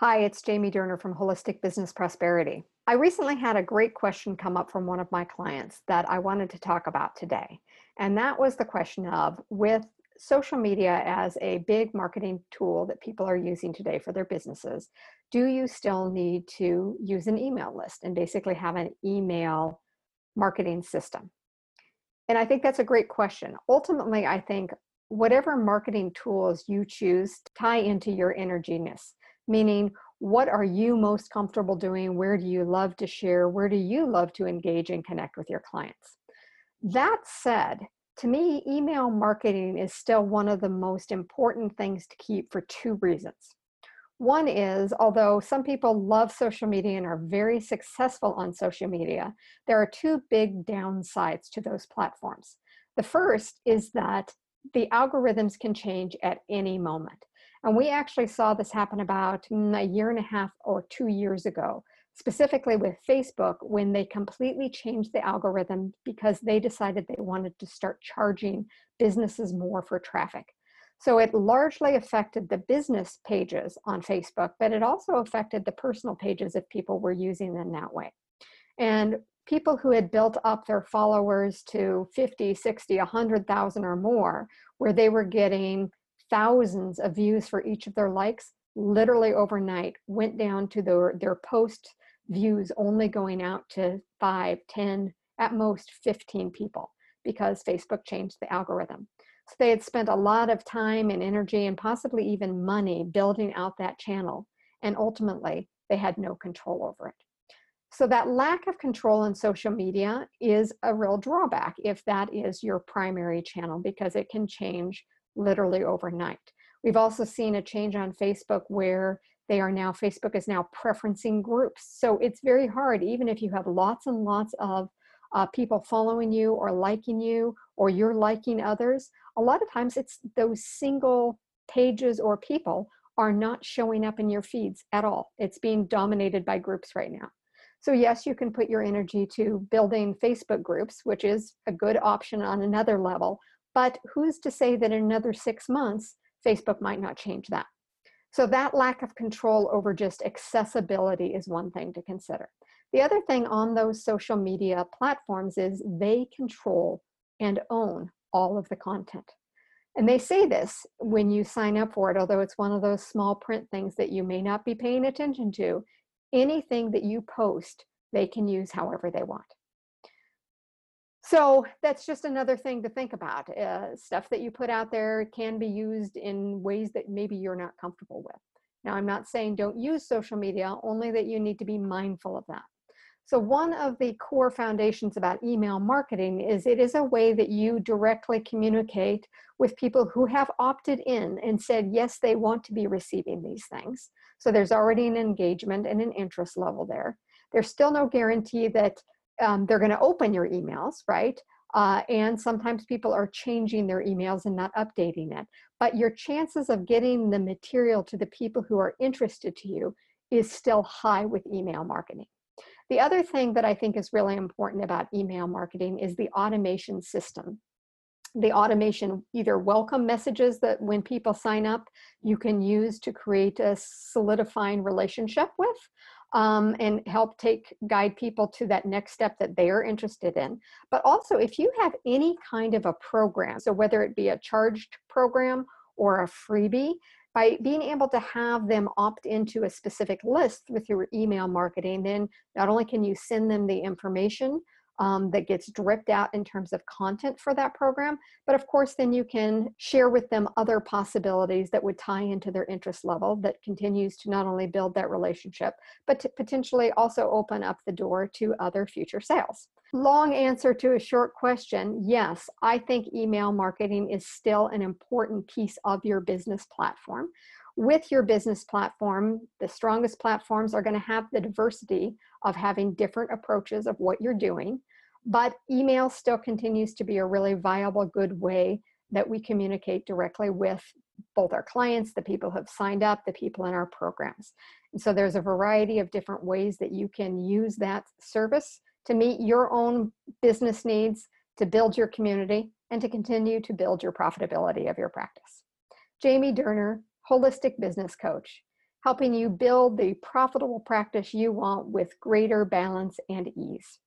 Hi, it's Jamie Durner from Holistic Business Prosperity. I recently had a great question come up from one of my clients that I wanted to talk about today. And that was the question of with social media as a big marketing tool that people are using today for their businesses, do you still need to use an email list and basically have an email marketing system? And I think that's a great question. Ultimately, I think whatever marketing tools you choose tie into your energiness meaning what are you most comfortable doing? Where do you love to share? Where do you love to engage and connect with your clients? That said, to me, email marketing is still one of the most important things to keep for two reasons. One is, although some people love social media and are very successful on social media, there are two big downsides to those platforms. The first is that the algorithms can change at any moment. And we actually saw this happen about mm, a year and a half or two years ago, specifically with Facebook, when they completely changed the algorithm because they decided they wanted to start charging businesses more for traffic. So it largely affected the business pages on Facebook, but it also affected the personal pages if people were using them that way. And people who had built up their followers to 50, 60, 100,000 or more, where they were getting thousands of views for each of their likes literally overnight went down to their, their post views only going out to 5 10 at most 15 people because facebook changed the algorithm. So they had spent a lot of time and energy and possibly even money building out that channel and ultimately they had no control over it. So that lack of control in social media is a real drawback if that is your primary channel because it can change literally overnight. We've also seen a change on Facebook where they are now, Facebook is now preferencing groups. So it's very hard, even if you have lots and lots of uh, people following you or liking you or you're liking others, a lot of times it's those single pages or people are not showing up in your feeds at all. It's being dominated by groups right now. So yes, you can put your energy to building Facebook groups, which is a good option on another level, but who's to say that in another six months, Facebook might not change that? So that lack of control over just accessibility is one thing to consider. The other thing on those social media platforms is they control and own all of the content. And they say this when you sign up for it, although it's one of those small print things that you may not be paying attention to. Anything that you post, they can use however they want. So that's just another thing to think about. Uh, stuff that you put out there can be used in ways that maybe you're not comfortable with. Now, I'm not saying don't use social media, only that you need to be mindful of that. So, one of the core foundations about email marketing is it is a way that you directly communicate with people who have opted in and said, yes, they want to be receiving these things. So, there's already an engagement and an interest level there. There's still no guarantee that um, they're going to open your emails, right? Uh, and sometimes people are changing their emails and not updating it. But your chances of getting the material to the people who are interested to you is still high with email marketing. The other thing that I think is really important about email marketing is the automation system. The automation, either welcome messages that when people sign up, you can use to create a solidifying relationship with, um, and help take guide people to that next step that they are interested in. But also, if you have any kind of a program, so whether it be a charged program or a freebie, by being able to have them opt into a specific list with your email marketing, then not only can you send them the information, um, that gets dripped out in terms of content for that program. But of course, then you can share with them other possibilities that would tie into their interest level that continues to not only build that relationship, but to potentially also open up the door to other future sales. Long answer to a short question yes, I think email marketing is still an important piece of your business platform with your business platform, the strongest platforms are going to have the diversity of having different approaches of what you're doing. But email still continues to be a really viable, good way that we communicate directly with both our clients, the people who have signed up, the people in our programs. And so there's a variety of different ways that you can use that service to meet your own business needs, to build your community, and to continue to build your profitability of your practice. Jamie Durner, Holistic Business Coach. helping you build the profitable practice you want with greater balance and ease.